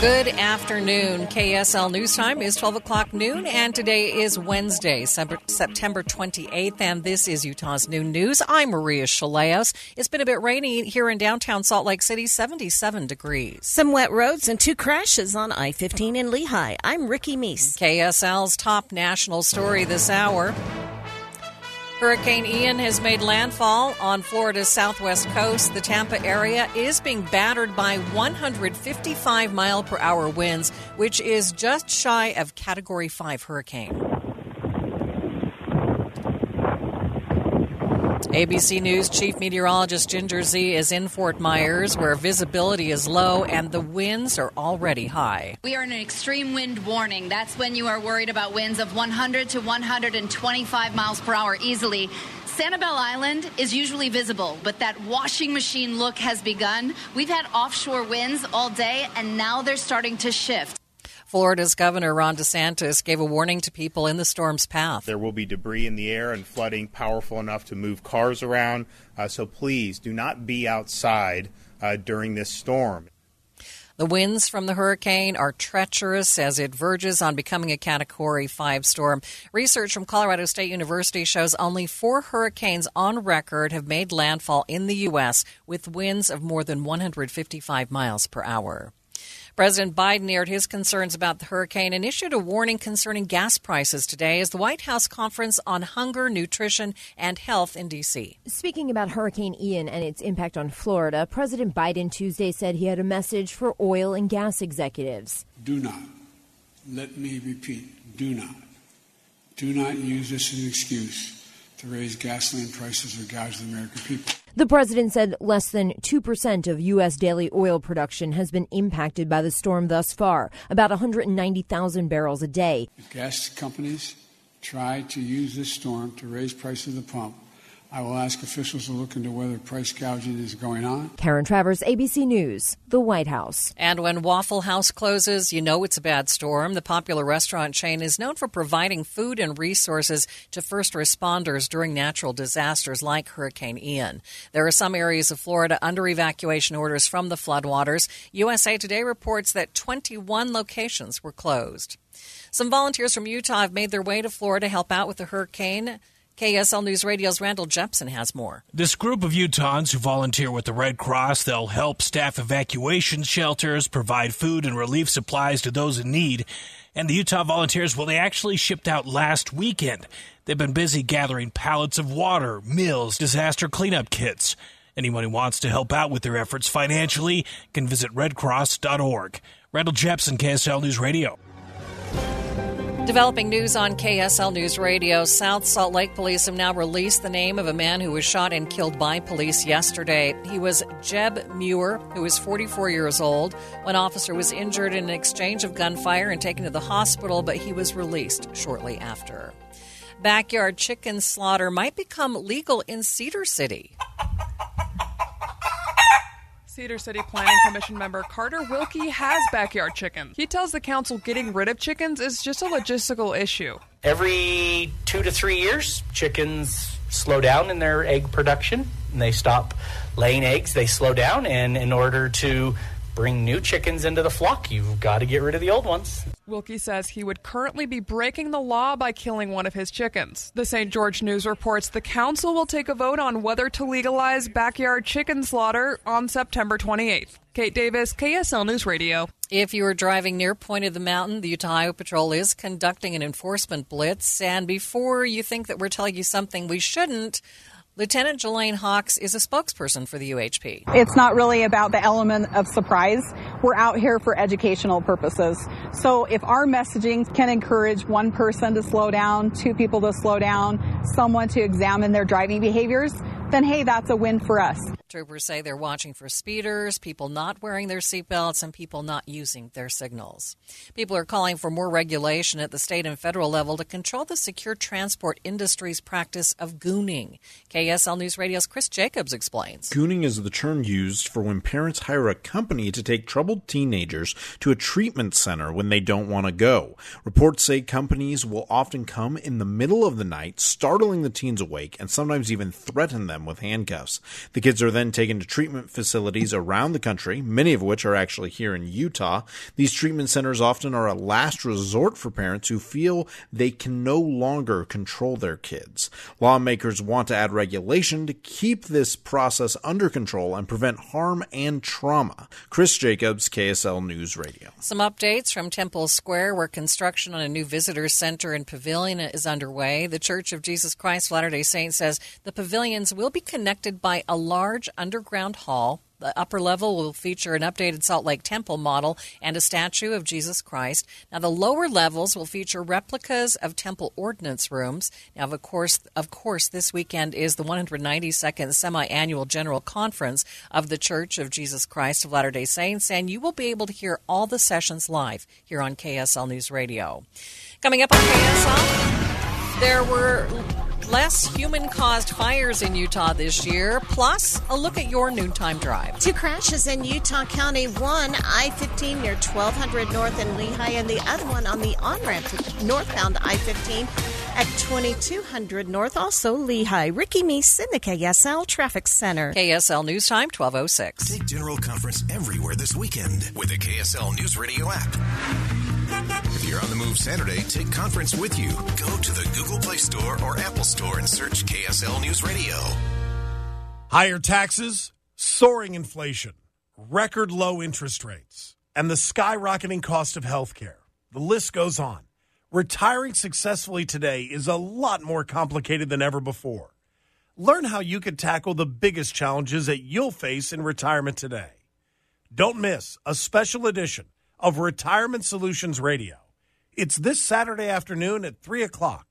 Good afternoon. KSL News Time is 12 o'clock noon, and today is Wednesday, September 28th, and this is Utah's Noon News. I'm Maria Shilaos. It's been a bit rainy here in downtown Salt Lake City, 77 degrees. Some wet roads and two crashes on I 15 in Lehi. I'm Ricky Meese. KSL's top national story this hour. Hurricane Ian has made landfall on Florida's southwest coast. The Tampa area is being battered by 155 mile per hour winds, which is just shy of Category 5 hurricane. ABC News Chief Meteorologist Ginger Zee is in Fort Myers, where visibility is low and the winds are already high. We are in an extreme wind warning. That's when you are worried about winds of 100 to 125 miles per hour easily. Sanibel Island is usually visible, but that washing machine look has begun. We've had offshore winds all day, and now they're starting to shift. Florida's Governor Ron DeSantis gave a warning to people in the storm's path. There will be debris in the air and flooding powerful enough to move cars around. Uh, so please do not be outside uh, during this storm. The winds from the hurricane are treacherous as it verges on becoming a Category 5 storm. Research from Colorado State University shows only four hurricanes on record have made landfall in the U.S. with winds of more than 155 miles per hour. President Biden aired his concerns about the hurricane and issued a warning concerning gas prices today as the White House Conference on Hunger, Nutrition, and Health in D.C. Speaking about Hurricane Ian and its impact on Florida, President Biden Tuesday said he had a message for oil and gas executives. Do not, let me repeat, do not, do not use this as an excuse to raise gasoline prices or gouge the American people. The president said less than 2% of U.S. daily oil production has been impacted by the storm thus far, about 190,000 barrels a day. If gas companies try to use this storm to raise prices at the pump, I will ask officials to look into whether price gouging is going on. Karen Travers, ABC News, the White House. And when Waffle House closes, you know it's a bad storm. The popular restaurant chain is known for providing food and resources to first responders during natural disasters like Hurricane Ian. There are some areas of Florida under evacuation orders from the floodwaters. USA Today reports that 21 locations were closed. Some volunteers from Utah have made their way to Florida to help out with the hurricane. KSL News Radio's Randall Jepson has more. This group of Utahns who volunteer with the Red Cross, they'll help staff evacuation shelters, provide food and relief supplies to those in need. And the Utah volunteers, well, they actually shipped out last weekend. They've been busy gathering pallets of water, meals, disaster cleanup kits. Anyone who wants to help out with their efforts financially can visit redcross.org. Randall Jepson, KSL News Radio. Developing news on KSL News Radio. South Salt Lake police have now released the name of a man who was shot and killed by police yesterday. He was Jeb Muir, who was 44 years old. One officer was injured in an exchange of gunfire and taken to the hospital, but he was released shortly after. Backyard chicken slaughter might become legal in Cedar City. Cedar City Planning Commission member Carter Wilkie has backyard chickens. He tells the council getting rid of chickens is just a logistical issue. Every two to three years, chickens slow down in their egg production and they stop laying eggs. They slow down, and in order to bring new chickens into the flock, you've got to get rid of the old ones. Wilkie says he would currently be breaking the law by killing one of his chickens. The St. George News reports the council will take a vote on whether to legalize backyard chicken slaughter on September 28th. Kate Davis, KSL News Radio. If you are driving near Point of the Mountain, the Utah Highway Patrol is conducting an enforcement blitz. And before you think that we're telling you something we shouldn't, Lieutenant Jelaine Hawks is a spokesperson for the UHP. It's not really about the element of surprise. We're out here for educational purposes. So if our messaging can encourage one person to slow down, two people to slow down, someone to examine their driving behaviors, then hey, that's a win for us. Troopers say they're watching for speeders, people not wearing their seatbelts, and people not using their signals. People are calling for more regulation at the state and federal level to control the secure transport industry's practice of gooning. KSL News Radio's Chris Jacobs explains. Gooning is the term used for when parents hire a company to take troubled teenagers to a treatment center when they don't want to go. Reports say companies will often come in the middle of the night, startling the teens awake, and sometimes even threaten them with handcuffs. The kids are then then taken to treatment facilities around the country, many of which are actually here in Utah. These treatment centers often are a last resort for parents who feel they can no longer control their kids. Lawmakers want to add regulation to keep this process under control and prevent harm and trauma. Chris Jacobs, KSL News Radio. Some updates from Temple Square, where construction on a new visitor center and pavilion is underway. The Church of Jesus Christ of Latter day Saints says the pavilions will be connected by a large underground hall. The upper level will feature an updated Salt Lake Temple model and a statue of Jesus Christ. Now, the lower levels will feature replicas of temple ordinance rooms. Now, of course, of course, this weekend is the 192nd semi-annual General Conference of the Church of Jesus Christ of Latter-day Saints, and you will be able to hear all the sessions live here on KSL News Radio. Coming up on KSL, there were less human caused fires in Utah this year, plus a look at your noontime drive. Two crashes in Utah County one I 15 near 1200 North in Lehi, and the other one on the on ramp to northbound I 15 at 2200 North, also Lehi. Ricky Meese in the KSL Traffic Center. KSL News Time 1206. Take General Conference everywhere this weekend with the KSL News Radio app. If you're on the move Saturday, take conference with you. Go to the Google Play Store or Apple Store and search KSL News Radio. Higher taxes, soaring inflation, record low interest rates, and the skyrocketing cost of health care. The list goes on. Retiring successfully today is a lot more complicated than ever before. Learn how you can tackle the biggest challenges that you'll face in retirement today. Don't miss a special edition of Retirement Solutions Radio. It's this Saturday afternoon at 3 o'clock,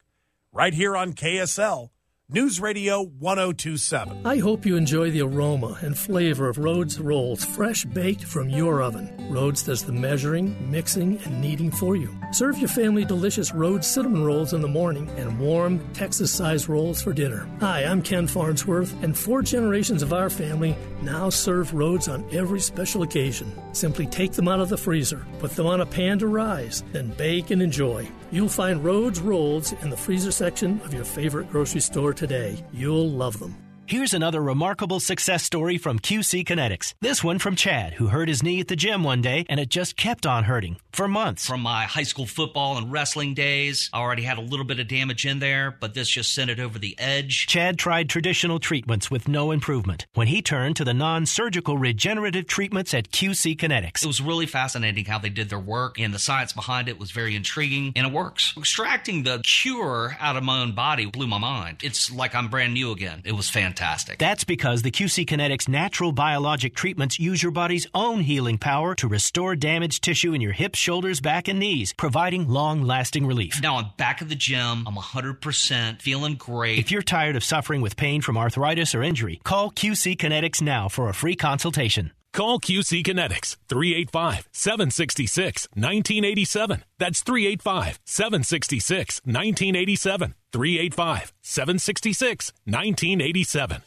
right here on KSL News Radio 1027. I hope you enjoy the aroma and flavor of Rhodes rolls fresh baked from your oven. Rhodes does the measuring, mixing, and kneading for you. Serve your family delicious Rhodes cinnamon rolls in the morning and warm Texas sized rolls for dinner. Hi, I'm Ken Farnsworth, and four generations of our family now serve Rhodes on every special occasion. Simply take them out of the freezer, put them on a pan to rise, then bake and enjoy. You'll find Rhodes rolls in the freezer section of your favorite grocery store today. You'll love them. Here's another remarkable success story from QC Kinetics. This one from Chad, who hurt his knee at the gym one day and it just kept on hurting for months. From my high school football and wrestling days, I already had a little bit of damage in there, but this just sent it over the edge. Chad tried traditional treatments with no improvement when he turned to the non surgical regenerative treatments at QC Kinetics. It was really fascinating how they did their work, and the science behind it was very intriguing, and it works. Extracting the cure out of my own body blew my mind. It's like I'm brand new again. It was fantastic fantastic. That's because the QC Kinetics natural biologic treatments use your body's own healing power to restore damaged tissue in your hips, shoulders, back, and knees, providing long lasting relief. Now I'm back at the gym. I'm 100% feeling great. If you're tired of suffering with pain from arthritis or injury, call QC Kinetics now for a free consultation. Call QC Kinetics 385 766 1987. That's 385 766 1987. 385 766 1987.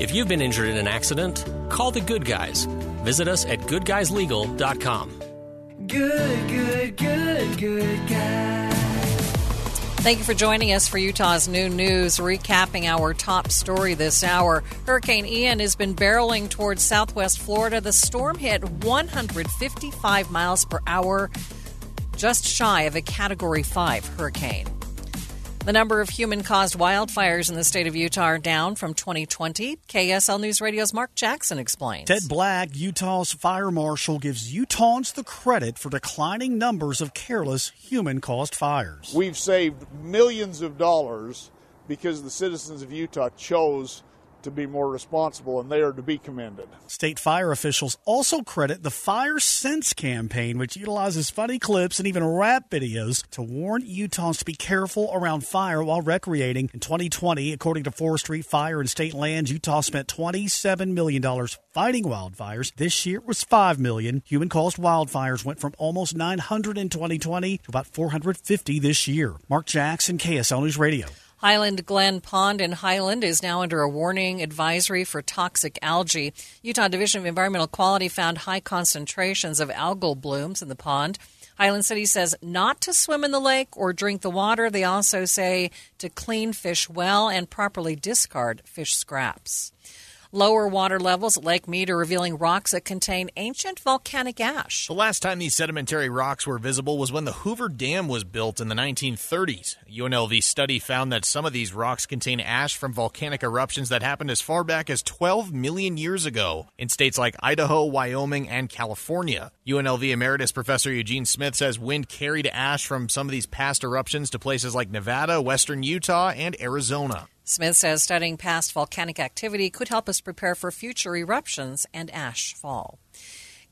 If you've been injured in an accident, call the good guys. Visit us at goodguyslegal.com. Good, good, good, good guys. Thank you for joining us for Utah's new News, recapping our top story this hour. Hurricane Ian has been barreling towards southwest Florida. The storm hit 155 miles per hour, just shy of a Category 5 hurricane. The number of human caused wildfires in the state of Utah are down from 2020. KSL News Radio's Mark Jackson explains. Ted Black, Utah's fire marshal, gives Utahns the credit for declining numbers of careless human caused fires. We've saved millions of dollars because the citizens of Utah chose to be more responsible, and they are to be commended. State fire officials also credit the Fire Sense campaign, which utilizes funny clips and even rap videos to warn Utahns to be careful around fire while recreating. In 2020, according to Forestry, Fire, and State Lands, Utah spent $27 million fighting wildfires. This year it was 5 million. Human caused wildfires went from almost 900 in 2020 to about 450 this year. Mark Jackson, KSL News Radio. Highland Glen Pond in Highland is now under a warning advisory for toxic algae. Utah Division of Environmental Quality found high concentrations of algal blooms in the pond. Highland City says not to swim in the lake or drink the water. They also say to clean fish well and properly discard fish scraps. Lower water levels at Lake Mead are revealing rocks that contain ancient volcanic ash. The last time these sedimentary rocks were visible was when the Hoover Dam was built in the 1930s. A UNLV study found that some of these rocks contain ash from volcanic eruptions that happened as far back as 12 million years ago in states like Idaho, Wyoming, and California. UNLV Emeritus Professor Eugene Smith says wind carried ash from some of these past eruptions to places like Nevada, western Utah, and Arizona. Smith says studying past volcanic activity could help us prepare for future eruptions and ash fall.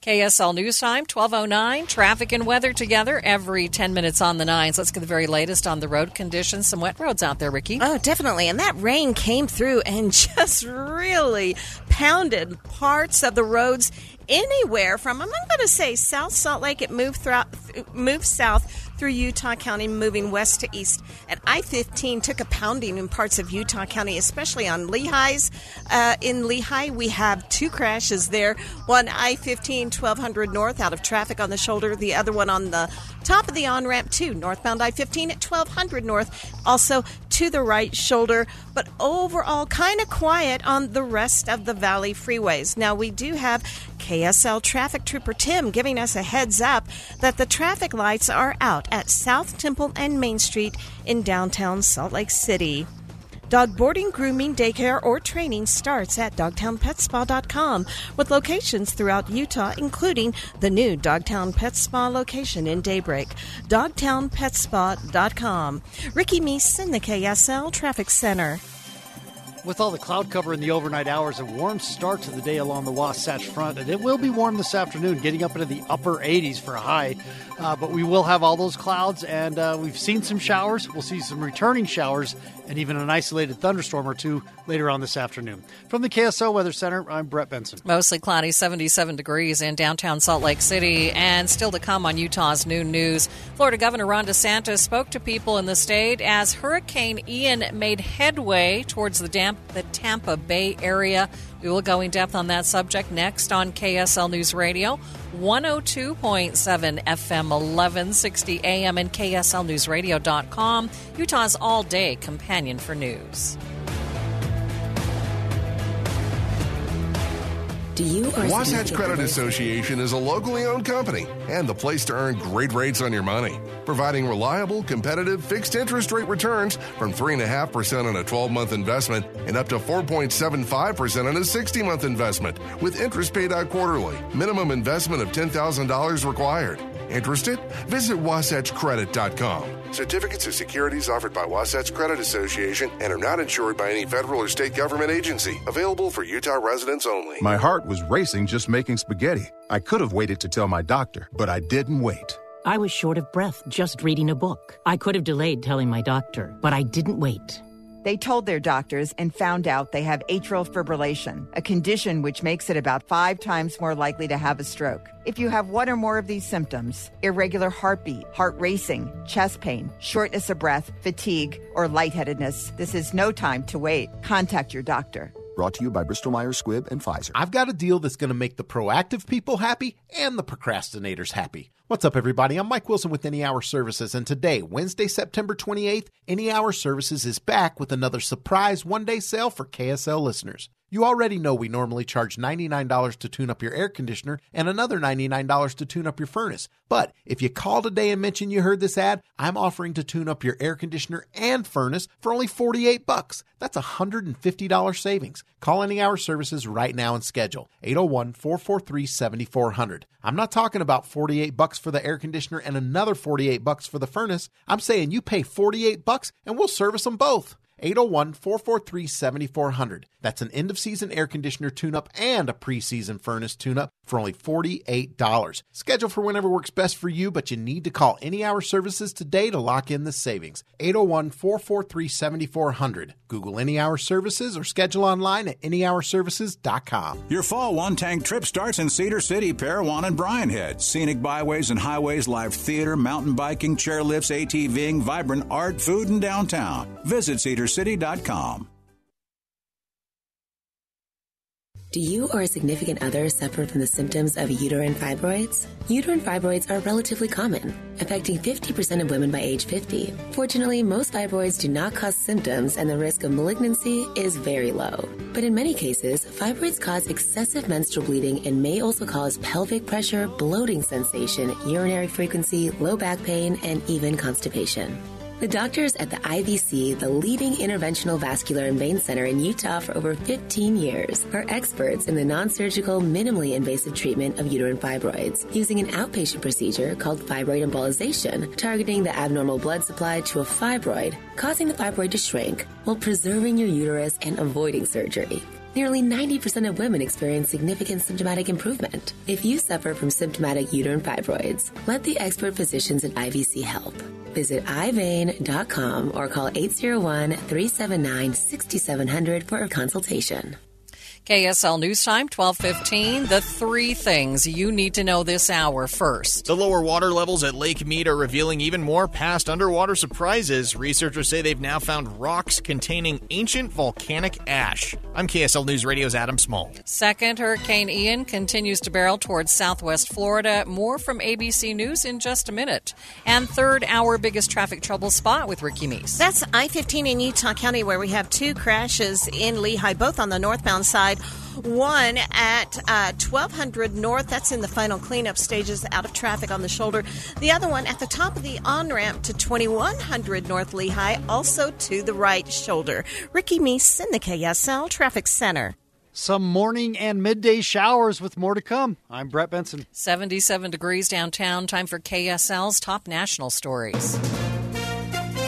KSL News Time, 1209. Traffic and weather together every 10 minutes on the nines. Let's get the very latest on the road conditions. Some wet roads out there, Ricky. Oh, definitely. And that rain came through and just really pounded parts of the roads anywhere from, I'm going to say South Salt Lake. It moved, throughout, moved south through Utah County, moving west to east. And I 15 took a pounding in parts of Utah County, especially on Lehi's. Uh, in Lehigh, we have two crashes there one I 15 1200 north out of traffic on the shoulder, the other one on the top of the on ramp, too, northbound I 15 at 1200 north, also to the right shoulder, but overall kind of quiet on the rest of the valley freeways. Now, we do have KSL Traffic Trooper Tim giving us a heads up that the traffic lights are out at South Temple and Main Street in downtown Salt Lake City. Dog boarding, grooming, daycare, or training starts at dogtownpetspa.com with locations throughout Utah, including the new Dogtown Pet Spa location in Daybreak. Dogtownpetspa.com. Ricky Meese in the KSL Traffic Center. With all the cloud cover in the overnight hours, a warm start to the day along the Wasatch Front, and it will be warm this afternoon, getting up into the upper 80s for a high. Uh, but we will have all those clouds, and uh, we've seen some showers. We'll see some returning showers and even an isolated thunderstorm or two later on this afternoon. From the KSL Weather Center, I'm Brett Benson. Mostly cloudy, 77 degrees in downtown Salt Lake City, and still to come on Utah's noon news. Florida Governor Ron DeSantis spoke to people in the state as Hurricane Ian made headway towards the, damp, the Tampa Bay area. We will go in depth on that subject next on KSL News Radio, 102.7 FM, 1160 AM, and KSLNewsRadio.com, Utah's all day companion for news. Do you or Wasatch Credit Association is a locally owned company and the place to earn great rates on your money, providing reliable, competitive, fixed interest rate returns from 3.5% on a 12 month investment and up to 4.75% on a 60 month investment, with interest paid out quarterly. Minimum investment of $10,000 required. Interested? Visit wasatchcredit.com. Certificates of securities offered by Wasatch Credit Association and are not insured by any federal or state government agency. Available for Utah residents only. My heart was racing just making spaghetti. I could have waited to tell my doctor, but I didn't wait. I was short of breath just reading a book. I could have delayed telling my doctor, but I didn't wait. They told their doctors and found out they have atrial fibrillation, a condition which makes it about five times more likely to have a stroke. If you have one or more of these symptoms irregular heartbeat, heart racing, chest pain, shortness of breath, fatigue, or lightheadedness this is no time to wait. Contact your doctor. Brought to you by Bristol Myers Squibb and Pfizer. I've got a deal that's going to make the proactive people happy and the procrastinators happy. What's up, everybody? I'm Mike Wilson with Any Hour Services, and today, Wednesday, September 28th, Any Hour Services is back with another surprise one day sale for KSL listeners. You already know we normally charge $99 to tune up your air conditioner and another $99 to tune up your furnace. But if you call today and mention you heard this ad, I'm offering to tune up your air conditioner and furnace for only 48 bucks. That's $150 savings. Call Any Hour Services right now and schedule 801-443-7400. I'm not talking about 48 bucks for the air conditioner and another 48 bucks for the furnace. I'm saying you pay 48 bucks and we'll service them both. 801 443 7400. That's an end of season air conditioner tune up and a preseason furnace tune up for only $48. Schedule for whenever works best for you, but you need to call Any Hour Services today to lock in the savings. 801 443 7400. Google Any Hour Services or schedule online at anyhourservices.com. Your fall one tank trip starts in Cedar City, Parowan, and Brian Head. Scenic byways and highways, live theater, mountain biking, chairlifts, ATVing, vibrant art, food, and downtown. Visit Do you or a significant other suffer from the symptoms of uterine fibroids? Uterine fibroids are relatively common, affecting 50% of women by age 50. Fortunately, most fibroids do not cause symptoms and the risk of malignancy is very low. But in many cases, fibroids cause excessive menstrual bleeding and may also cause pelvic pressure, bloating sensation, urinary frequency, low back pain, and even constipation. The doctors at the IVC, the leading interventional vascular and vein center in Utah for over 15 years, are experts in the non-surgical, minimally invasive treatment of uterine fibroids using an outpatient procedure called fibroid embolization, targeting the abnormal blood supply to a fibroid, causing the fibroid to shrink while preserving your uterus and avoiding surgery. Nearly 90% of women experience significant symptomatic improvement. If you suffer from symptomatic uterine fibroids, let the expert physicians at IVC help. Visit iVein.com or call 801 379 6700 for a consultation. KSL News Time, 1215. The three things you need to know this hour first. The lower water levels at Lake Mead are revealing even more past underwater surprises. Researchers say they've now found rocks containing ancient volcanic ash. I'm KSL News Radio's Adam Small. Second, Hurricane Ian continues to barrel towards southwest Florida. More from ABC News in just a minute. And third, our biggest traffic trouble spot with Ricky Meese. That's I 15 in Utah County, where we have two crashes in Lehi, both on the northbound side. One at uh, 1200 North, that's in the final cleanup stages, out of traffic on the shoulder. The other one at the top of the on ramp to 2100 North Lehi, also to the right shoulder. Ricky Meese in the KSL Traffic Center. Some morning and midday showers with more to come. I'm Brett Benson. 77 degrees downtown. Time for KSL's top national stories.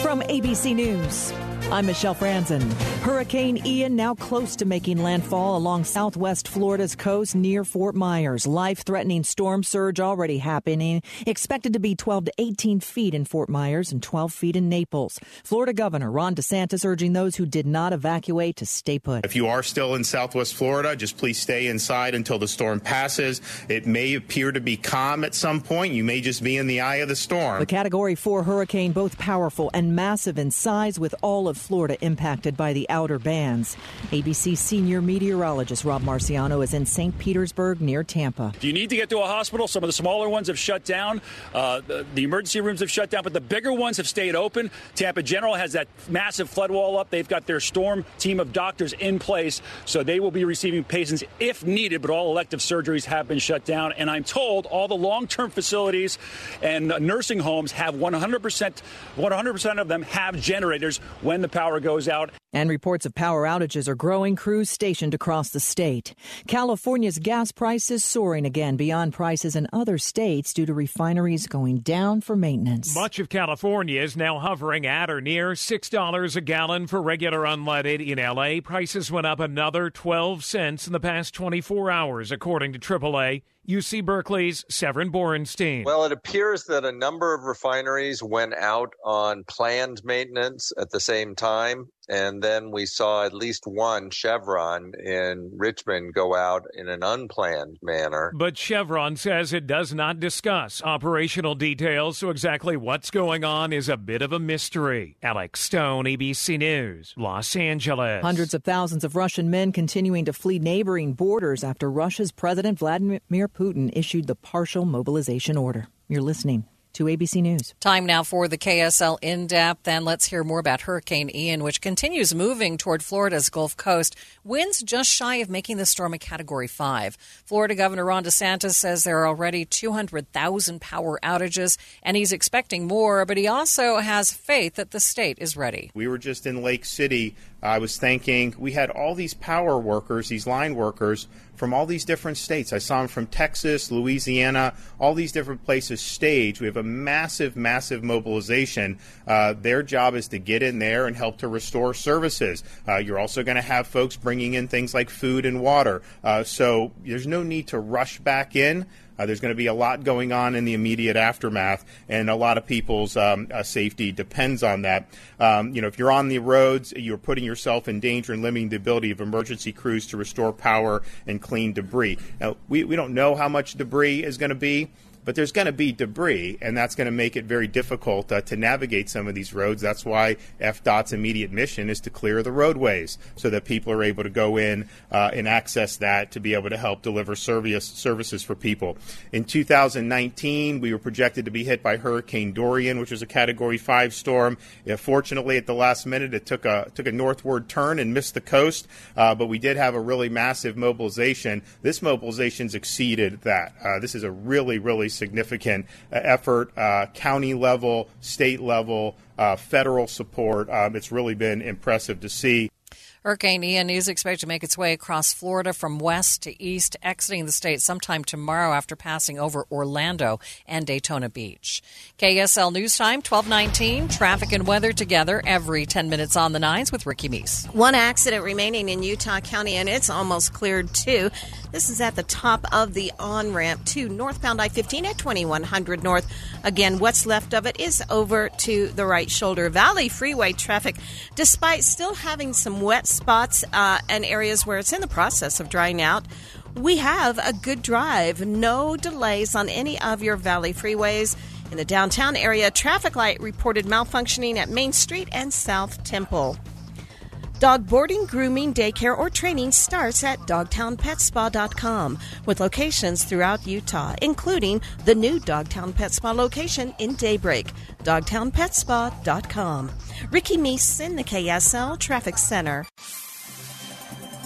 From ABC News. I'm Michelle Franzen. Hurricane Ian now close to making landfall along southwest Florida's coast near Fort Myers. Life threatening storm surge already happening. Expected to be 12 to 18 feet in Fort Myers and 12 feet in Naples. Florida Governor Ron DeSantis urging those who did not evacuate to stay put. If you are still in southwest Florida, just please stay inside until the storm passes. It may appear to be calm at some point. You may just be in the eye of the storm. The Category 4 hurricane, both powerful and massive in size, with all of Florida impacted by the outer bands. ABC senior meteorologist Rob Marciano is in St. Petersburg near Tampa. Do you need to get to a hospital? Some of the smaller ones have shut down. Uh, the, the, emergency rooms have shut down, but the bigger ones have stayed open. Tampa General has that massive flood wall up. They've got their storm team of doctors in place, so they will be receiving patients if needed, but all elective surgeries have been shut down. And I'm told all the long term facilities and nursing homes have 100%, 100% of them have generators when the power goes out. And reports of power outages are growing, crews stationed across the state. California's gas prices soaring again beyond prices in other states due to refineries going down for maintenance. Much of California is now hovering at or near $6 a gallon for regular unleaded. In LA, prices went up another 12 cents in the past 24 hours, according to AAA. UC Berkeley's Severin Borenstein. Well, it appears that a number of refineries went out on planned maintenance at the same time. And then we saw at least one Chevron in Richmond go out in an unplanned manner. But Chevron says it does not discuss operational details, so exactly what's going on is a bit of a mystery. Alex Stone, ABC News, Los Angeles. Hundreds of thousands of Russian men continuing to flee neighboring borders after Russia's President Vladimir Putin issued the partial mobilization order. You're listening to ABC News. Time now for the KSL in depth, and let's hear more about Hurricane Ian, which continues moving toward Florida's Gulf Coast. Winds just shy of making the storm a Category 5. Florida Governor Ron DeSantis says there are already 200,000 power outages, and he's expecting more, but he also has faith that the state is ready. We were just in Lake City. I was thinking we had all these power workers, these line workers from all these different states. I saw them from Texas, Louisiana, all these different places stage. We have a massive, massive mobilization. Uh, their job is to get in there and help to restore services. Uh, you're also going to have folks bringing in things like food and water. Uh, so there's no need to rush back in. Uh, there's going to be a lot going on in the immediate aftermath, and a lot of people's um, uh, safety depends on that. Um, you know, if you're on the roads, you're putting yourself in danger and limiting the ability of emergency crews to restore power and clean debris. Now, we, we don't know how much debris is going to be but there's going to be debris, and that's going to make it very difficult uh, to navigate some of these roads. That's why FDOT's immediate mission is to clear the roadways so that people are able to go in uh, and access that to be able to help deliver service, services for people. In 2019, we were projected to be hit by Hurricane Dorian, which was a Category 5 storm. Yeah, fortunately, at the last minute, it took a took a northward turn and missed the coast, uh, but we did have a really massive mobilization. This mobilization's exceeded that. Uh, this is a really, really significant uh, effort, uh, county level, state level, uh, federal support. Um, it's really been impressive to see. Hurricane Ian is expected to make its way across Florida from west to east, exiting the state sometime tomorrow after passing over Orlando and Daytona Beach. KSL News Time, 1219. Traffic and weather together every 10 minutes on the nines with Ricky Meese. One accident remaining in Utah County, and it's almost cleared too. This is at the top of the on ramp to northbound I 15 at 2100 North. Again, what's left of it is over to the right shoulder. Valley Freeway traffic, despite still having some wet spots uh, and areas where it's in the process of drying out, we have a good drive. No delays on any of your Valley freeways. In the downtown area, traffic light reported malfunctioning at Main Street and South Temple. Dog boarding, grooming, daycare, or training starts at dogtownpetspa.com with locations throughout Utah, including the new Dogtown Pet Spa location in Daybreak. dogtownpetspa.com. Ricky Meese in the KSL Traffic Center.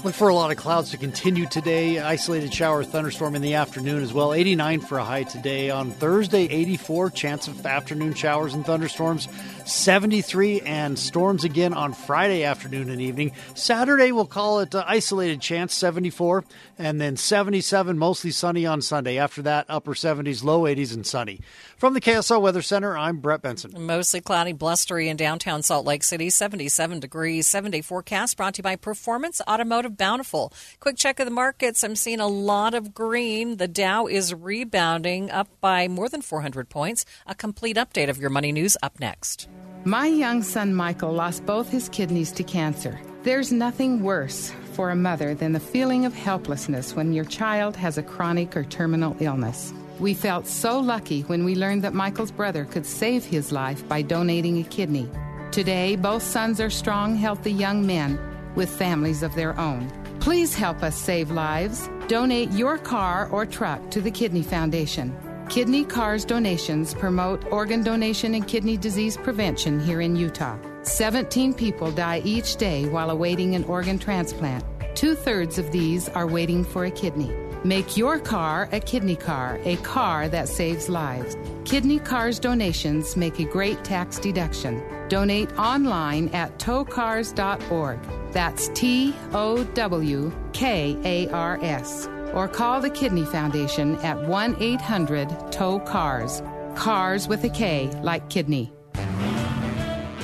Look for a lot of clouds to continue today. Isolated shower, thunderstorm in the afternoon as well. 89 for a high today. On Thursday, 84, chance of afternoon showers and thunderstorms. 73 and storms again on Friday afternoon and evening. Saturday, we'll call it uh, isolated chance, 74. And then 77, mostly sunny on Sunday. After that, upper 70s, low 80s, and sunny. From the KSL Weather Center, I'm Brett Benson. Mostly cloudy, blustery in downtown Salt Lake City, 77 degrees. Seven day forecast brought to you by Performance Automotive Bountiful. Quick check of the markets. I'm seeing a lot of green. The Dow is rebounding up by more than 400 points. A complete update of your money news up next. My young son Michael lost both his kidneys to cancer. There's nothing worse for a mother than the feeling of helplessness when your child has a chronic or terminal illness. We felt so lucky when we learned that Michael's brother could save his life by donating a kidney. Today, both sons are strong, healthy young men with families of their own. Please help us save lives. Donate your car or truck to the Kidney Foundation. Kidney Cars donations promote organ donation and kidney disease prevention here in Utah. 17 people die each day while awaiting an organ transplant. Two thirds of these are waiting for a kidney. Make your car a kidney car, a car that saves lives. Kidney Cars donations make a great tax deduction. Donate online at towkars.org. That's T O W K A R S. Or call the Kidney Foundation at 1 800 TOW CARS. Cars with a K, like kidney.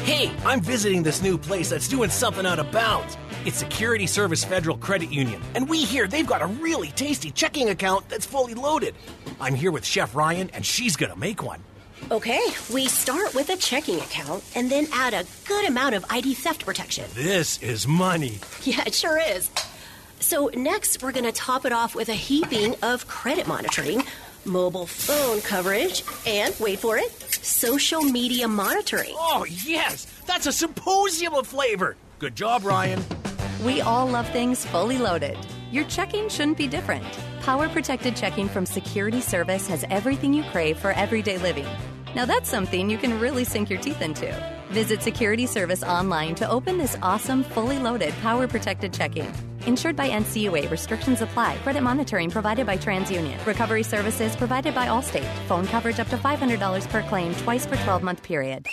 Hey, I'm visiting this new place that's doing something out of bounds. It's Security Service Federal Credit Union, and we hear they've got a really tasty checking account that's fully loaded. I'm here with Chef Ryan, and she's gonna make one. Okay, we start with a checking account and then add a good amount of ID theft protection. This is money. Yeah, it sure is. So, next, we're going to top it off with a heaping of credit monitoring, mobile phone coverage, and wait for it, social media monitoring. Oh, yes! That's a symposium of flavor! Good job, Ryan. We all love things fully loaded. Your checking shouldn't be different. Power protected checking from Security Service has everything you crave for everyday living Now that's something you can really sink your teeth into. Visit Security Service online to open this awesome, fully loaded, power protected checking. Insured by NCUA, restrictions apply. Credit monitoring provided by TransUnion. Recovery services provided by Allstate. Phone coverage up to $500 per claim, twice per 12 month period.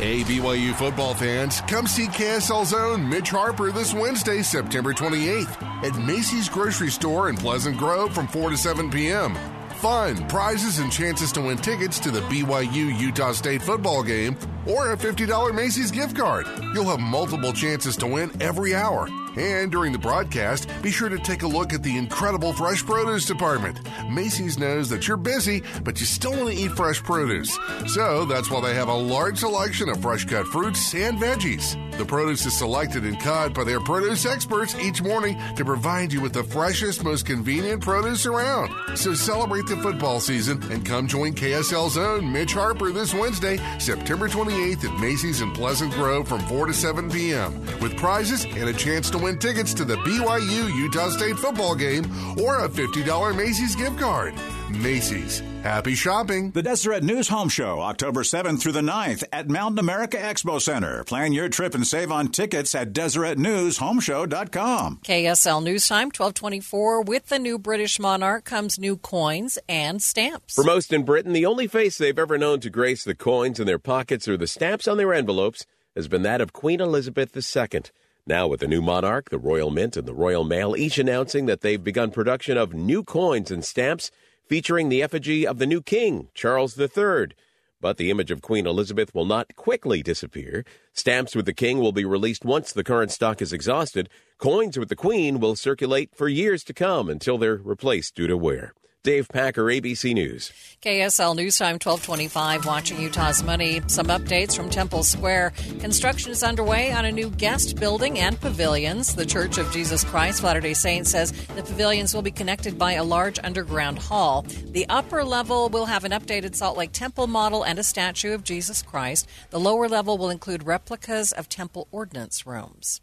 Hey, BYU football fans, come see KSL's own Mitch Harper this Wednesday, September 28th at Macey's Grocery Store in Pleasant Grove from 4 to 7 p.m. Fun, prizes, and chances to win tickets to the BYU Utah State football game or a $50 Macey's gift card. You'll have multiple chances to win every hour. And during the broadcast, be sure to take a look at the incredible fresh produce department. Macey's knows that you're busy, but you still want to eat fresh produce. So that's why they have a large selection of fresh cut fruits and veggies. The produce is selected and cut by their produce experts each morning to provide you with the freshest, most convenient produce around. So celebrate the football season and come join KSL's own Mitch Harper this Wednesday, September 28th at Macey's in Pleasant Grove from 4 to 7 p.m. with prizes and a chance to win tickets to the BYU Utah State football game or a $50 Macey's gift card. Macey's. Happy shopping. The Deseret News Home Show, October 7th through the 9th at Mountain America Expo Center. Plan your trip and save on tickets at DeseretNewsHomeshow.com. KSL News Time, 1224. With the new British monarch comes new coins and stamps. For most in Britain, the only face they've ever known to grace the coins in their pockets or the stamps on their envelopes has been that of Queen Elizabeth II. Now, with the new monarch, the Royal Mint, and the Royal Mail each announcing that they've begun production of new coins and stamps featuring the effigy of the new king, Charles III. But the image of Queen Elizabeth will not quickly disappear. Stamps with the king will be released once the current stock is exhausted. Coins with the queen will circulate for years to come until they're replaced due to wear. Dave Packer, ABC News. KSL News Time 1225, watching Utah's Money. Some updates from Temple Square. Construction is underway on a new guest building and pavilions. The Church of Jesus Christ Latter day Saints says the pavilions will be connected by a large underground hall. The upper level will have an updated Salt Lake Temple model and a statue of Jesus Christ. The lower level will include replicas of temple ordinance rooms.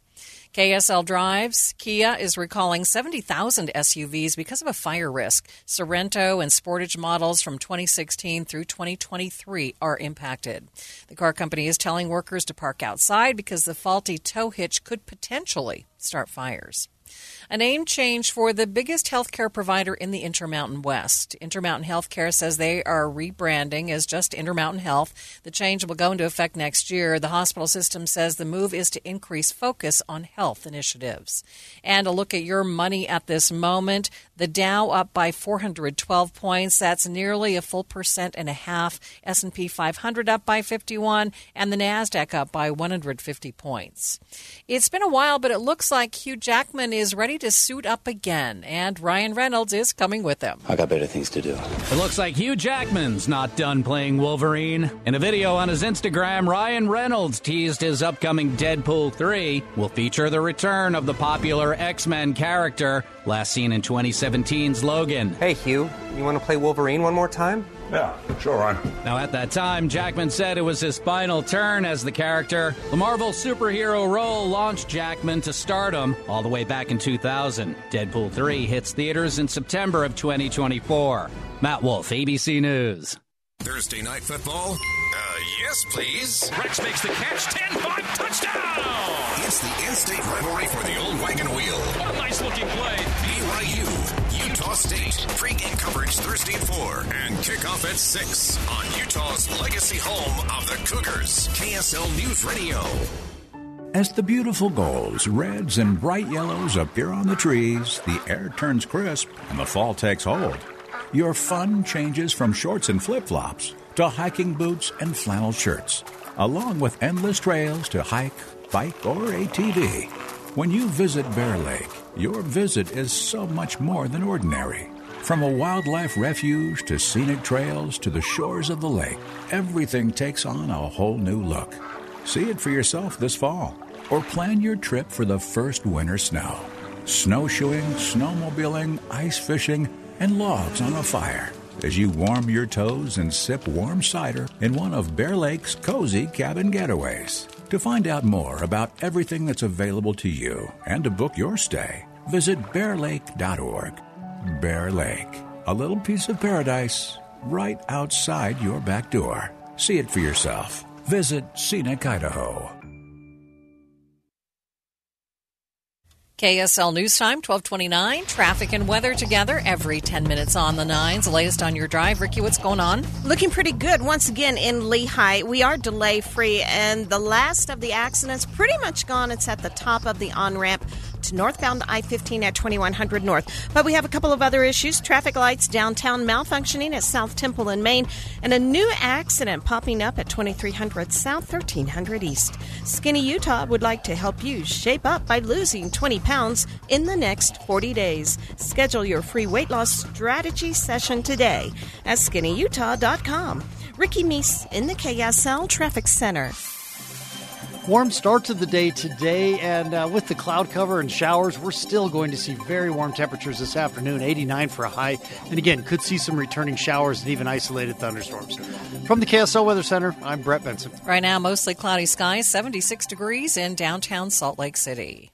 KSL Drives, Kia is recalling 70,000 SUVs because of a fire risk. Sorento and Sportage models from 2016 through 2023 are impacted. The car company is telling workers to park outside because the faulty tow hitch could potentially start fires. A name change for the biggest healthcare provider in the Intermountain West. Intermountain Healthcare says they are rebranding as just Intermountain Health. The change will go into effect next year. The hospital system says the move is to increase focus on health initiatives. And a look at your money at this moment. The Dow up by 412 points. That's nearly a full percent and a half. S&P 500 up by 51 and the Nasdaq up by 150 points. It's been a while, but it looks like Hugh Jackman is ready to suit up again, and Ryan Reynolds is coming with him. I got better things to do. It looks like Hugh Jackman's not done playing Wolverine. In a video on his Instagram, Ryan Reynolds teased his upcoming Deadpool 3 will feature the return of the popular X Men character, last seen in 2017's Logan. Hey, Hugh, you want to play Wolverine one more time? Yeah, sure, Ryan. Now, at that time, Jackman said it was his final turn as the character. The Marvel superhero role launched Jackman to stardom all the way back in 2000. Deadpool 3 hits theaters in September of 2024. Matt Wolf, ABC News. Thursday night football? Uh, yes, please. Rex makes the catch. 10 5 touchdown! It's the in state rivalry for the old wagon wheel. What a nice looking play. BYU, Utah State. Pre-game coverage Thursday at 4 and kickoff at 6 on Utah's legacy home of the Cougars. KSL News Radio. As the beautiful golds, reds, and bright yellows appear on the trees, the air turns crisp and the fall takes hold. Your fun changes from shorts and flip flops to hiking boots and flannel shirts, along with endless trails to hike, bike, or ATV. When you visit Bear Lake, your visit is so much more than ordinary. From a wildlife refuge to scenic trails to the shores of the lake, everything takes on a whole new look. See it for yourself this fall, or plan your trip for the first winter snow. Snowshoeing, snowmobiling, ice fishing, and logs on a fire as you warm your toes and sip warm cider in one of Bear Lake's cozy cabin getaways. To find out more about everything that's available to you and to book your stay, visit bearlake.org. Bear Lake, a little piece of paradise right outside your back door. See it for yourself. Visit Scenic Idaho. KSL News Time, 1229. Traffic and weather together every 10 minutes on the nines. Latest on your drive. Ricky, what's going on? Looking pretty good once again in Lehi. We are delay free, and the last of the accidents pretty much gone. It's at the top of the on ramp to northbound I 15 at 2100 North. But we have a couple of other issues traffic lights downtown malfunctioning at South Temple in Main, and a new accident popping up at 2300 South 1300 East. Skinny Utah would like to help you shape up by losing 20 pounds in the next 40 days. Schedule your free weight loss strategy session today at skinnyutah.com. Ricky Meese in the KSL Traffic Center. Warm start to the day today, and uh, with the cloud cover and showers, we're still going to see very warm temperatures this afternoon 89 for a high. And again, could see some returning showers and even isolated thunderstorms. From the KSL Weather Center, I'm Brett Benson. Right now, mostly cloudy skies, 76 degrees in downtown Salt Lake City.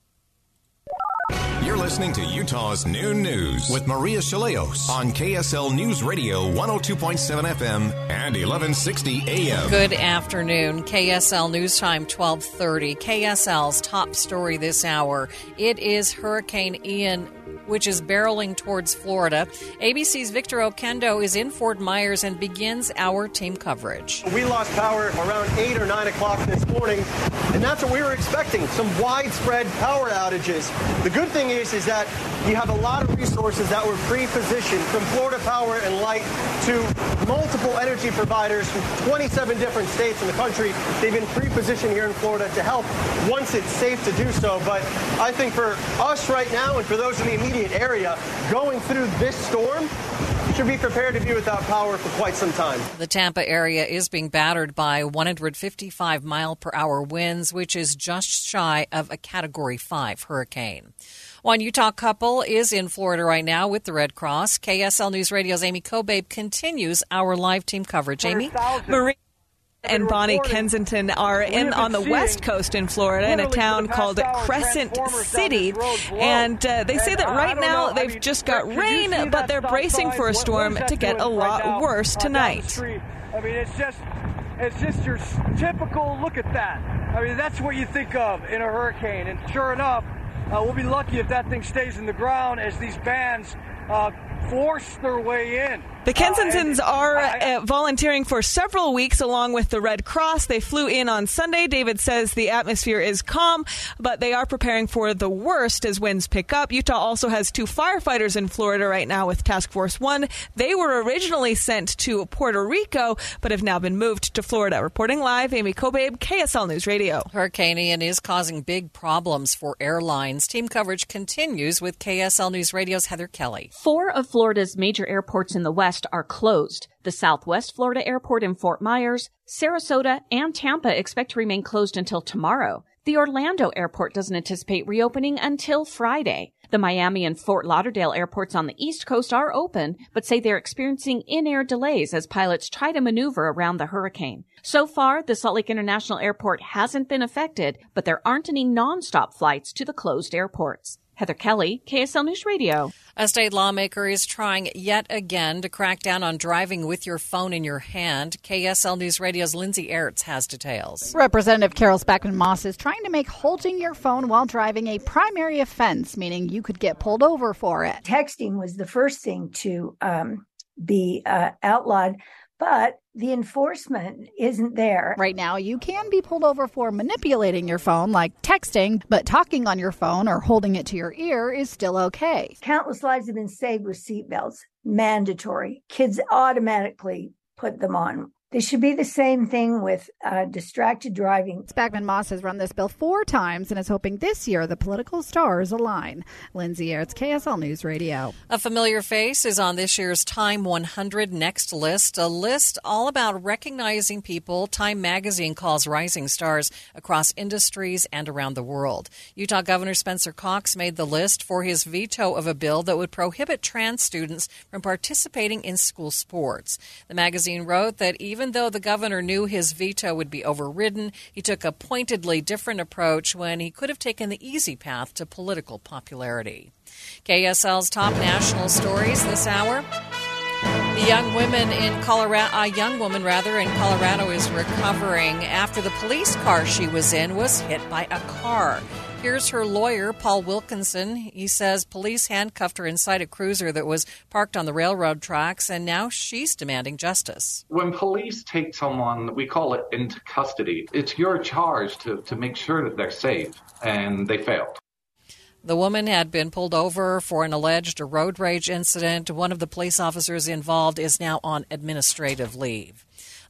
Listening to Utah's Noon News with Maria Shilaos on KSL News Radio 102.7 FM and 1160 AM. Good afternoon. KSL News Time 1230. KSL's top story this hour. It is Hurricane Ian which is barreling towards Florida. ABC's Victor Oquendo is in Fort Myers and begins our team coverage. We lost power around 8 or 9 o'clock this morning, and that's what we were expecting some widespread power outages. The good thing is, is that you have a lot of resources that were pre-positioned from Florida Power and Light to multiple energy providers from 27 different states in the country. They've been pre-positioned here in Florida to help once it's safe to do so. But I think for us right now and for those in the immediate immediate area going through this storm should be prepared to be without power for quite some time. The Tampa area is being battered by 155 mile per hour winds, which is just shy of a Category 5 hurricane. One Utah couple is in Florida right now with the Red Cross. KSL News Radio's Amy Kobabe continues our live team coverage. Amy? Marie and Bonnie Kensington are in on the west coast in Florida in a town called Crescent City, and uh, they say that right now they've just got rain, but they're bracing for a storm to get a lot worse tonight. I mean, it's just it's just your typical look at that. I mean, that's what you think of in a hurricane, and sure enough, uh, we'll be lucky if that thing stays in the ground as these bands uh, force their way in. The Kensingtons uh, are uh, volunteering for several weeks along with the Red Cross. They flew in on Sunday. David says the atmosphere is calm, but they are preparing for the worst as winds pick up. Utah also has two firefighters in Florida right now with Task Force One. They were originally sent to Puerto Rico, but have now been moved to Florida. Reporting live, Amy Kobabe, KSL News Radio. Hurricane Ian is causing big problems for airlines. Team coverage continues with KSL News Radio's Heather Kelly. Four of Florida's major airports in the West are closed. The Southwest Florida Airport in Fort Myers, Sarasota, and Tampa expect to remain closed until tomorrow. The Orlando airport doesn't anticipate reopening until Friday. The Miami and Fort Lauderdale airports on the East Coast are open, but say they're experiencing in-air delays as pilots try to maneuver around the hurricane. So far, the Salt Lake International Airport hasn't been affected, but there aren't any non-stop flights to the closed airports. Heather Kelly, KSL News Radio. A state lawmaker is trying yet again to crack down on driving with your phone in your hand. KSL News Radio's Lindsay Aerts has details. Representative Carol Spackman Moss is trying to make holding your phone while driving a primary offense, meaning you could get pulled over for it. Texting was the first thing to um, be uh, outlawed but the enforcement isn't there. Right now, you can be pulled over for manipulating your phone, like texting, but talking on your phone or holding it to your ear is still okay. Countless lives have been saved with seatbelts, mandatory. Kids automatically put them on. This should be the same thing with uh, distracted driving. Spackman Moss has run this bill four times and is hoping this year the political stars align. Lindsay Aerts, KSL News Radio. A familiar face is on this year's Time 100 Next list, a list all about recognizing people Time magazine calls rising stars across industries and around the world. Utah Governor Spencer Cox made the list for his veto of a bill that would prohibit trans students from participating in school sports. The magazine wrote that even even though the governor knew his veto would be overridden, he took a pointedly different approach when he could have taken the easy path to political popularity. KSL's top national stories this hour. The young woman in Colorado, a young woman rather in Colorado, is recovering after the police car she was in was hit by a car. Here's her lawyer, Paul Wilkinson. He says police handcuffed her inside a cruiser that was parked on the railroad tracks, and now she's demanding justice. When police take someone, we call it into custody, it's your charge to, to make sure that they're safe, and they failed. The woman had been pulled over for an alleged road rage incident. One of the police officers involved is now on administrative leave.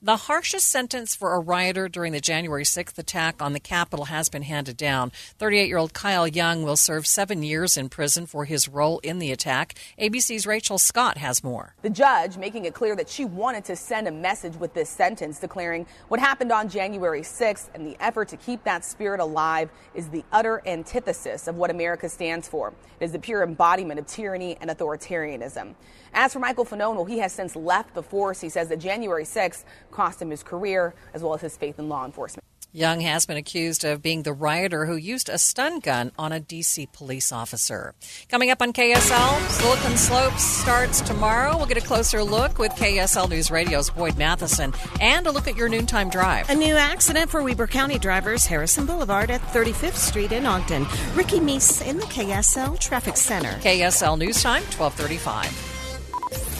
The harshest sentence for a rioter during the January 6th attack on the Capitol has been handed down. 38 year old Kyle Young will serve seven years in prison for his role in the attack. ABC's Rachel Scott has more. The judge making it clear that she wanted to send a message with this sentence, declaring what happened on January 6th and the effort to keep that spirit alive is the utter antithesis of what America stands for. It is the pure embodiment of tyranny and authoritarianism. As for Michael Fanone, well, he has since left the force. He says that January 6th cost him his career as well as his faith in law enforcement. Young has been accused of being the rioter who used a stun gun on a D.C. police officer. Coming up on KSL, Silicon Slopes starts tomorrow. We'll get a closer look with KSL News Radio's Boyd Matheson and a look at your noontime drive. A new accident for Weber County drivers, Harrison Boulevard at 35th Street in Ogden. Ricky Meese in the KSL Traffic Center. KSL News Time, 1235.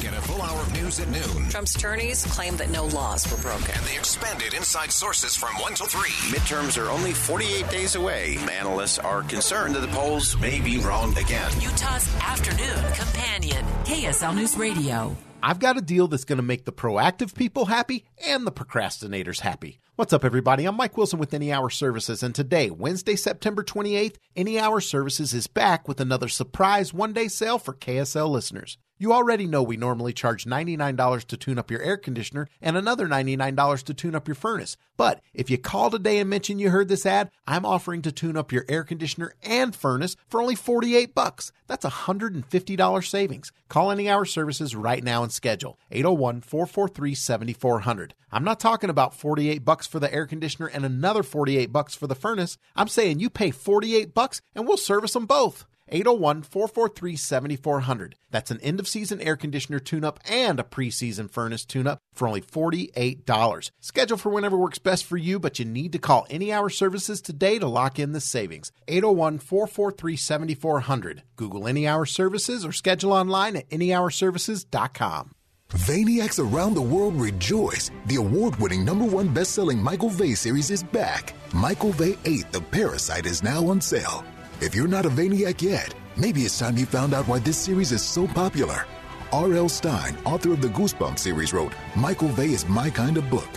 Get a full hour of news at noon. Trump's attorneys claim that no laws were broken. And they expanded inside sources from 1 till 3. Midterms are only 48 days away. Analysts are concerned that the polls may be wrong again. Utah's afternoon companion, KSL News Radio. I've got a deal that's going to make the proactive people happy and the procrastinators happy. What's up, everybody? I'm Mike Wilson with Any Hour Services, and today, Wednesday, September 28th, Any Hour Services is back with another surprise one day sale for KSL listeners. You already know we normally charge $99 to tune up your air conditioner and another $99 to tune up your furnace. But if you call today and mention you heard this ad, I'm offering to tune up your air conditioner and furnace for only 48 bucks. That's $150 savings. Call any hour services right now and schedule 801-443-7400. I'm not talking about 48 bucks for the air conditioner and another 48 bucks for the furnace. I'm saying you pay 48 bucks and we'll service them both. 801 443 7400. That's an end of season air conditioner tune up and a preseason furnace tune up for only $48. Schedule for whenever works best for you, but you need to call any hour services today to lock in the savings. 801 443 7400. Google any hour services or schedule online at anyhourservices.com. Veyniacs around the world rejoice. The award winning number one best selling Michael Vey series is back. Michael Vey 8 The Parasite is now on sale. If you're not a Veyniac yet, maybe it's time you found out why this series is so popular. R.L. Stine, author of the Goosebumps series, wrote Michael Vey is my kind of book.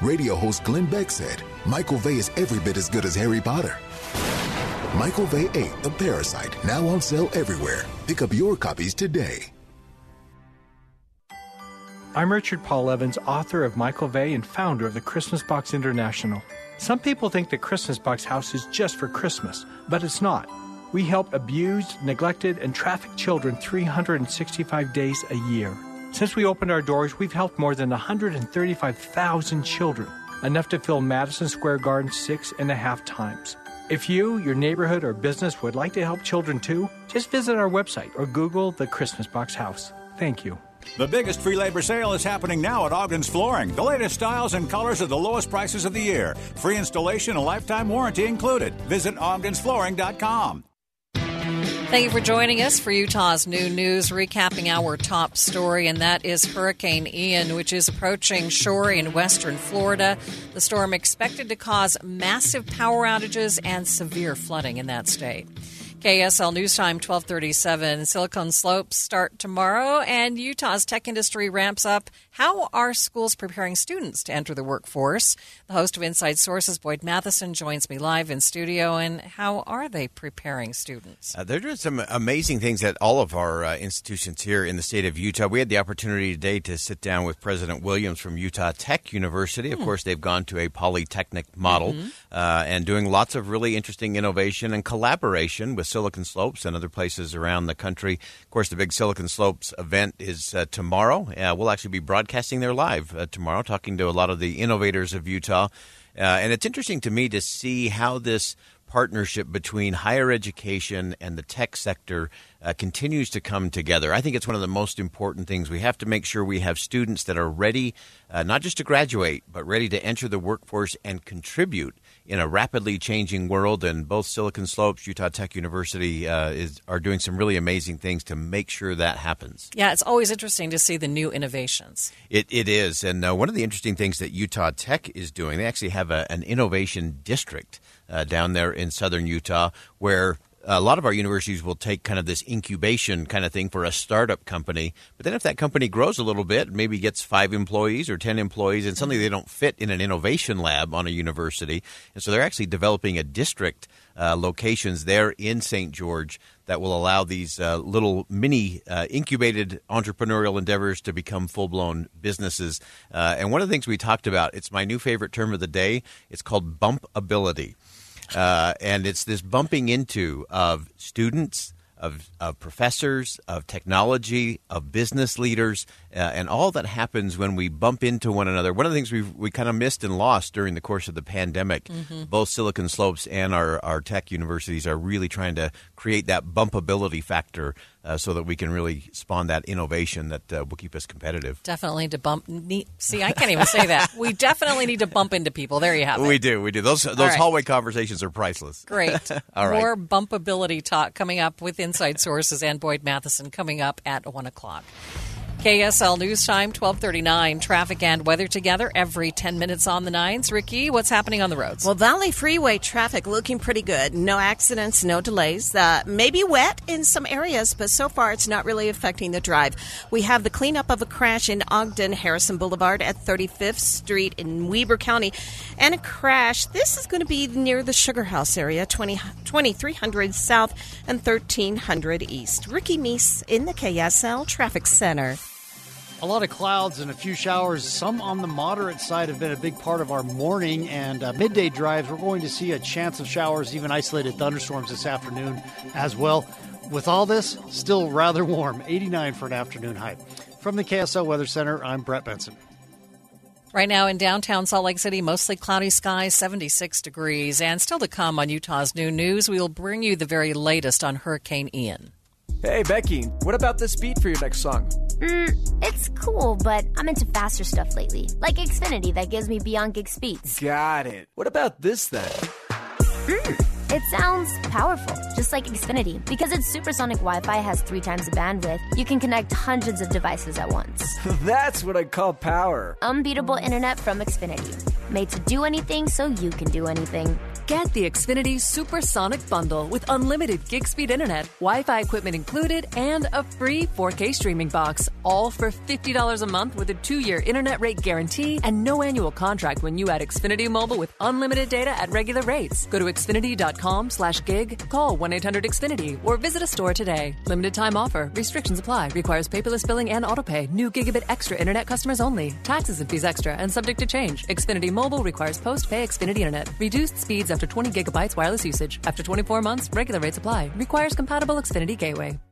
Radio host Glenn Beck said Michael Vey is every bit as good as Harry Potter. Michael Vey 8 The Parasite, now on sale everywhere. Pick up your copies today. I'm Richard Paul Evans, author of Michael Vey and founder of the Christmas Box International. Some people think the Christmas Box House is just for Christmas, but it's not. We help abused, neglected, and trafficked children 365 days a year. Since we opened our doors, we've helped more than 135,000 children, enough to fill Madison Square Garden six and a half times. If you, your neighborhood, or business would like to help children too, just visit our website or Google the Christmas Box House. Thank you. The biggest free labor sale is happening now at Ogden's Flooring. The latest styles and colors at the lowest prices of the year. Free installation and lifetime warranty included. Visit ogdensflooring.com. Thank you for joining us for Utah's Noon News, recapping our top story, and that is Hurricane Ian, which is approaching shore in western Florida. The storm expected to cause massive power outages and severe flooding in that state. KSL News Time 1237. Silicon Slopes start tomorrow, and Utah's tech industry ramps up. How are schools preparing students to enter the workforce? The host of Inside Sources, Boyd Matheson, joins me live in studio. And how are they preparing students? Uh, they're doing some amazing things at all of our uh, institutions here in the state of Utah. We had the opportunity today to sit down with President Williams from Utah Tech University. Of Hmm. course, they've gone to a polytechnic model Mhm. uh, and doing lots of really interesting innovation and collaboration with Silicon Slopes and other places around the country. Of course, the big Silicon Slopes event is uh, tomorrow. Uh, we'll actually be broadcasting there live uh, tomorrow, talking to a lot of the innovators of Utah. Uh, and it's interesting to me to see how this partnership between higher education and the tech sector uh, continues to come together. I think it's one of the most important things. We have to make sure we have students that are ready, uh, not just to graduate, but ready to enter the workforce and contribute in a rapidly changing world. And both Silicon Slopes, Utah Tech University, uh, is are doing some really amazing things to make sure that happens. Yeah, it's always interesting to see the new innovations. It, it is. And uh, one of the interesting things that Utah Tech is doing, they actually have a, an innovation district uh, down there in southern Utah where a lot of our universities will take kind of this incubation kind of thing for a startup company. But then if that company grows a little bit, maybe gets five employees or 10 employees, and suddenly they don't fit in an innovation lab on a university. And so they're actually developing a district uh, locations there in St. George that will allow these uh, little mini uh, incubated entrepreneurial endeavors to become full blown businesses. Uh, and one of the things we talked about, it's my new favorite term of the day, it's called bumpability. Uh, and it's this bumping into of students, of, of professors, of technology, of business leaders, uh, and all that happens when we bump into one another. One of the things we we kind of missed and lost during the course of the pandemic, Mhm. both Silicon Slopes and our, our tech universities are really trying to create that bumpability factor uh, so that we can really spawn that innovation that uh, will keep us competitive. Definitely to bump. See, I can't even say that. We definitely need to bump into people. There you have it. We do, we do. Those those right. hallway conversations are priceless. Great. All right. More bumpability talk coming up with Inside Sources and Boyd Matheson coming up at 1 o'clock. KSL News Time, 1239. Traffic and weather together every 10 minutes on the nines. Ricky, what's happening on the roads? Well, Valley Freeway traffic looking pretty good. No accidents, no delays. Uh, maybe wet in some areas, but so far it's not really affecting the drive. We have the cleanup of a crash in Ogden, Harrison Boulevard at 35th Street in Weber County, and a crash. This is going to be near the Sugar House area, 20, 2300 South and 1300 East. Ricky Meese in the KSL Traffic Center. A lot of clouds and a few showers. Some on the moderate side have been a big part of our morning and uh, midday drives. We're going to see a chance of showers, even isolated thunderstorms this afternoon as well. With all this, still rather warm, 89 for an afternoon high. From the KSL Weather Center, I'm Brett Benson. Right now in downtown Salt Lake City, mostly cloudy skies, 76 degrees. And still to come on Utah's Noon News, we will bring you the very latest on Hurricane Ian. Hey, Becky, what about this beat for your next song? Mm, it's cool, but I'm into faster stuff lately, like Xfinity that gives me beyond gig speeds. Got it. What about this then? Mm, it sounds powerful, just like Xfinity. Because its supersonic Wi Fi has three times the bandwidth, you can connect hundreds of devices at once. That's what I call power. Unbeatable internet from Xfinity. Made to do anything so you can do anything. Get the Xfinity Supersonic Bundle with unlimited gig speed internet, Wi Fi equipment included, and a free 4K streaming box. All for $50 a month with a two year internet rate guarantee and no annual contract when you add Xfinity Mobile with unlimited data at regular rates. Go to Xfinity.com slash gig, call 1 800 Xfinity, or visit a store today. Limited time offer. Restrictions apply. Requires paperless billing and autopay. New gigabit extra internet customers only. Taxes and fees extra and subject to change. Xfinity Mobile requires post pay Xfinity Internet. Reduced speeds after 20 gigabytes wireless usage. After 24 months, regular rates apply. Requires compatible Xfinity Gateway.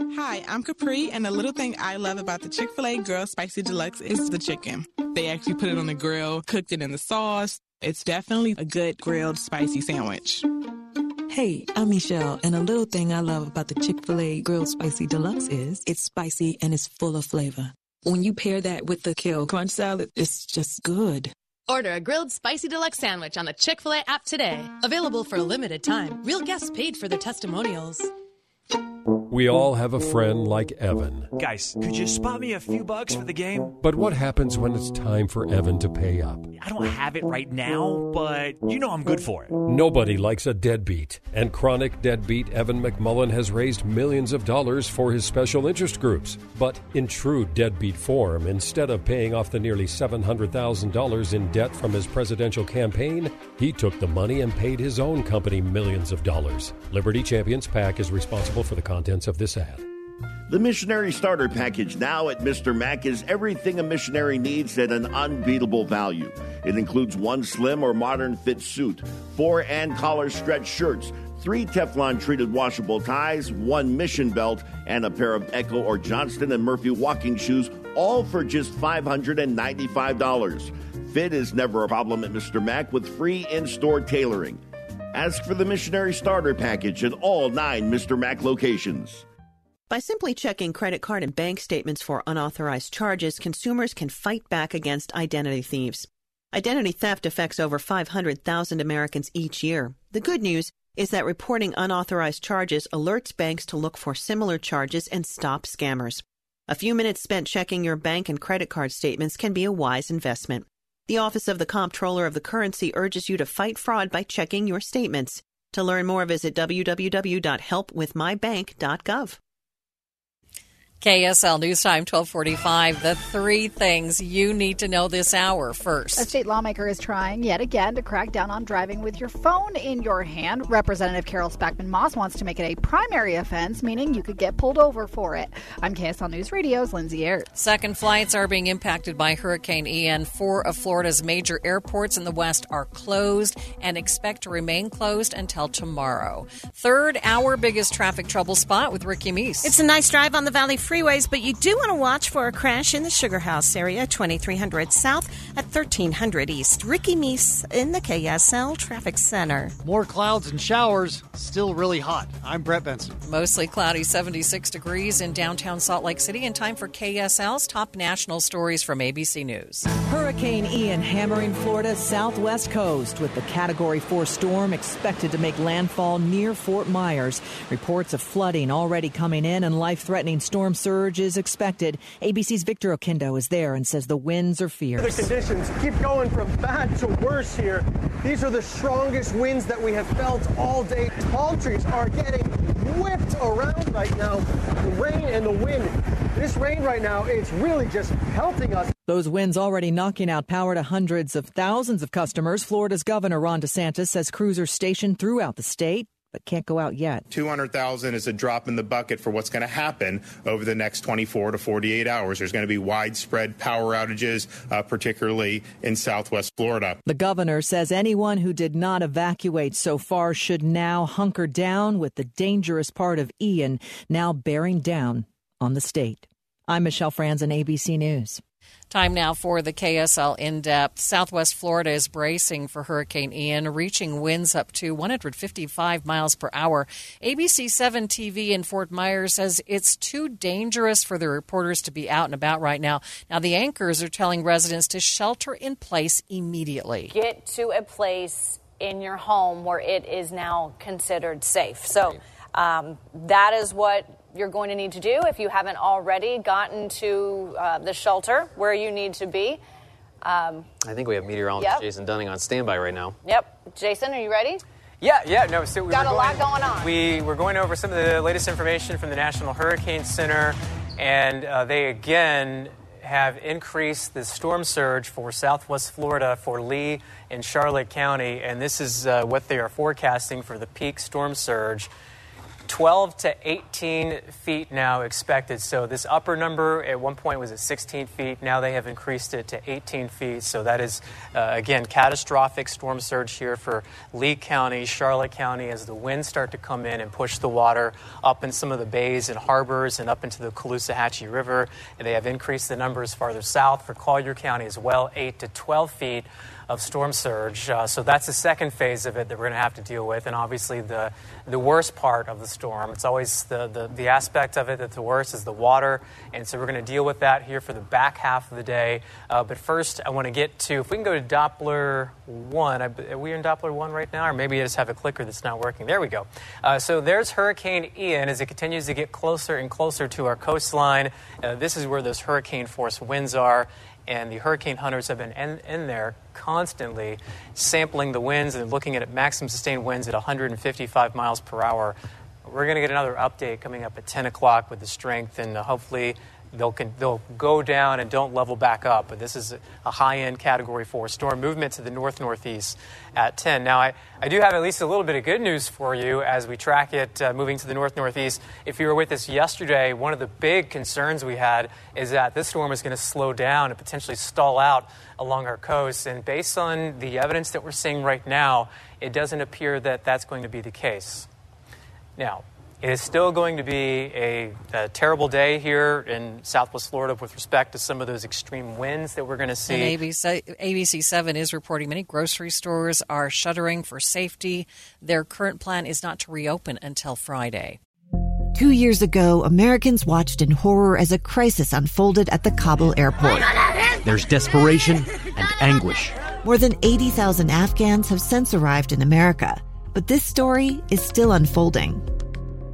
Hi, I'm Capri, and the little thing I love about the Chick fil A Grilled Spicy Deluxe is the chicken. They actually put it on the grill, cooked it in the sauce. It's definitely a good grilled spicy sandwich. Hey, I'm Michelle, and a little thing I love about the Chick fil A Grilled Spicy Deluxe is it's spicy and it's full of flavor. When you pair that with the Kale Crunch salad, it's just good. Order a grilled spicy deluxe sandwich on the Chick fil A app today. Available for a limited time. Real guests paid for their testimonials. We all have a friend like Evan. Guys, could you spot me a few bucks for the game? But what happens when it's time for Evan to pay up? I don't have it right now, but you know I'm good for it. Nobody likes a deadbeat, and chronic deadbeat Evan McMullin has raised millions of dollars for his special interest groups. But in true deadbeat form, instead of paying off the nearly $700,000 in debt from his presidential campaign, he took the money and paid his own company millions of dollars. Liberty Champions PAC is responsible for the contents of this ad. The Missionary Starter Package now at Mr. Mac is everything a missionary needs at an unbeatable value. It includes one slim or modern fit suit, four and collar stretch shirts, three Teflon treated washable ties, one mission belt, and a pair of ECCO or Johnston and Murphy walking shoes, all for just $595. Fit is never a problem at Mr. Mac with free in store tailoring. Ask for the Missionary Starter Package at all nine Mr. Mac locations. By simply checking credit card and bank statements for unauthorized charges, consumers can fight back against identity thieves. Identity theft affects over 500,000 Americans each year. The good news is that reporting unauthorized charges alerts banks to look for similar charges and stop scammers. A few minutes spent checking your bank and credit card statements can be a wise investment. The Office of the Comptroller of the Currency urges you to fight fraud by checking your statements. To learn more, visit www.helpwithmybank.gov. KSL News Time 1245. The three things you need to know this hour first. A state lawmaker is trying yet again to crack down on driving with your phone in your hand. Representative Carol Spackman Moss wants to make it a primary offense, meaning you could get pulled over for it. I'm KSL News Radio's Lindsay Aerts. Second flights are being impacted by Hurricane Ian. Four of Florida's major airports in the west are closed and expect to remain closed until tomorrow. Third, our biggest traffic trouble spot with Ricky Meese. It's a nice drive on the Valley freeways, but you do want to watch for a crash in the Sugar House area, 2300 South at 1300 East. Ricky Meese in the KSL Traffic Center. More clouds and showers, still really hot. I'm Brett Benson. Mostly cloudy, 76 degrees in downtown Salt Lake City, and time for KSL's top national stories from ABC News. Hurricane Ian hammering Florida's southwest coast with the Category 4 storm expected to make landfall near Fort Myers. Reports of flooding already coming in and life threatening storm surge is expected. ABC's Victor Oquendo is there and says the winds are fierce. The conditions keep going from bad to worse here. These are the strongest winds that we have felt all day. Tall trees are getting whipped around right now. The rain and the wind. This rain right now, it's really just pelting us. Those winds already knocking out power to hundreds of thousands of customers. Florida's Governor Ron DeSantis says crews are stationed throughout the state but can't go out yet. 200,000 is a drop in the bucket for what's going to happen over the next 24 to 48 hours. There's going to be widespread power outages, uh, particularly in southwest Florida. The governor says anyone who did not evacuate so far should now hunker down with the dangerous part of Ian now bearing down on the state. I'm Michelle Franzen, ABC News. Time now for the KSL in depth. Southwest Florida is bracing for Hurricane Ian, reaching winds up to 155 miles per hour. ABC 7 TV in Fort Myers says it's too dangerous for the reporters to be out and about right now. Now, the anchors are telling residents to shelter in place immediately. Get to a place in your home where it is now considered safe. So um, that is what you're going to need to do if you haven't already gotten to uh, the shelter where you need to be. Um, I think we have meteorologist Yep. Jason Dunning on standby right now. yep. Jason, are you ready? Yeah, yeah, no. So we Got were a lot going on. We we're going over some of the latest information from the National Hurricane Center, and uh, they again have increased the storm surge for Southwest Florida for Lee and Charlotte County, and this is uh, what they are forecasting for the peak storm surge. 12 to 18 feet now expected. So this upper number at one point was at 16 feet. Now they have increased it to 18 feet. So that is, uh, again, catastrophic storm surge here for Lee County, Charlotte County, as the winds start to come in and push the water up in some of the bays and harbors and up into the Caloosahatchee River. And they have increased the numbers farther south for Collier County as well, 8 to 12 feet of storm surge. Uh, so that's the second phase of it that we're going to have to deal with, and obviously the the worst part of the storm. It's always the, the, the aspect of it that's the worst is the water, and so we're going to deal with that here for the back half of the day. Uh, but first, I want to get to if we can go to Doppler one. Are we in Doppler one right now, or maybe I just have a clicker that's not working? There we go. Uh, so there's Hurricane Ian as it continues to get closer and closer to our coastline. Uh, this is where those hurricane force winds are. And the hurricane hunters have been in, in there constantly sampling the winds and looking at maximum sustained winds at 155 miles per hour. We're going to get another update coming up at 10 o'clock with the strength, and uh, hopefully they'll, con- they'll go down and don't level back up. But this is a high end Category 4 storm movement to the north northeast at 10. Now, I, I do have at least a little bit of good news for you as we track it uh, moving to the north northeast. If you were with us yesterday, one of the big concerns we had is that this storm is going to slow down and potentially stall out along our coast. And based on the evidence that we're seeing right now, it doesn't appear that that's going to be the case. Now, it is still going to be a, a, terrible day here in Southwest Florida with respect to some of those extreme winds that we're going to see. And ABC, ABC 7 is reporting many grocery stores are shuttering for safety. Their current plan is not to reopen until Friday. Two years ago, Americans watched in horror as a crisis unfolded at the Kabul airport. There's desperation and anguish. More than 80,000 Afghans have since arrived in America, but this story is still unfolding.